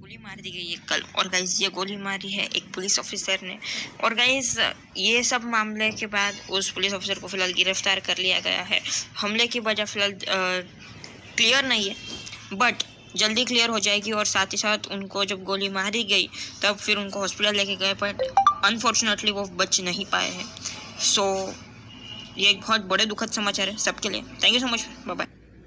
गोली मार दी गई है कल। और गाइज़ ये गोली मारी है एक पुलिस ऑफिसर ने। और गाइज़ ये सब मामले के बाद उस पुलिस ऑफिसर को फ़िलहाल गिरफ़्तार कर लिया गया है। हमले की वजह फ़िलहाल क्लियर नहीं है बट जल्दी क्लियर हो जाएगी और साथ ही साथ उनको जब गोली मारी गई, तब फिर उनको हॉस्पिटल लेके गए बट अनफॉर्चुनेटली वो बच नहीं पाए हैं। सो ये एक बहुत बड़े दुखद समाचार है सबके लिए। Thank you so much bye bye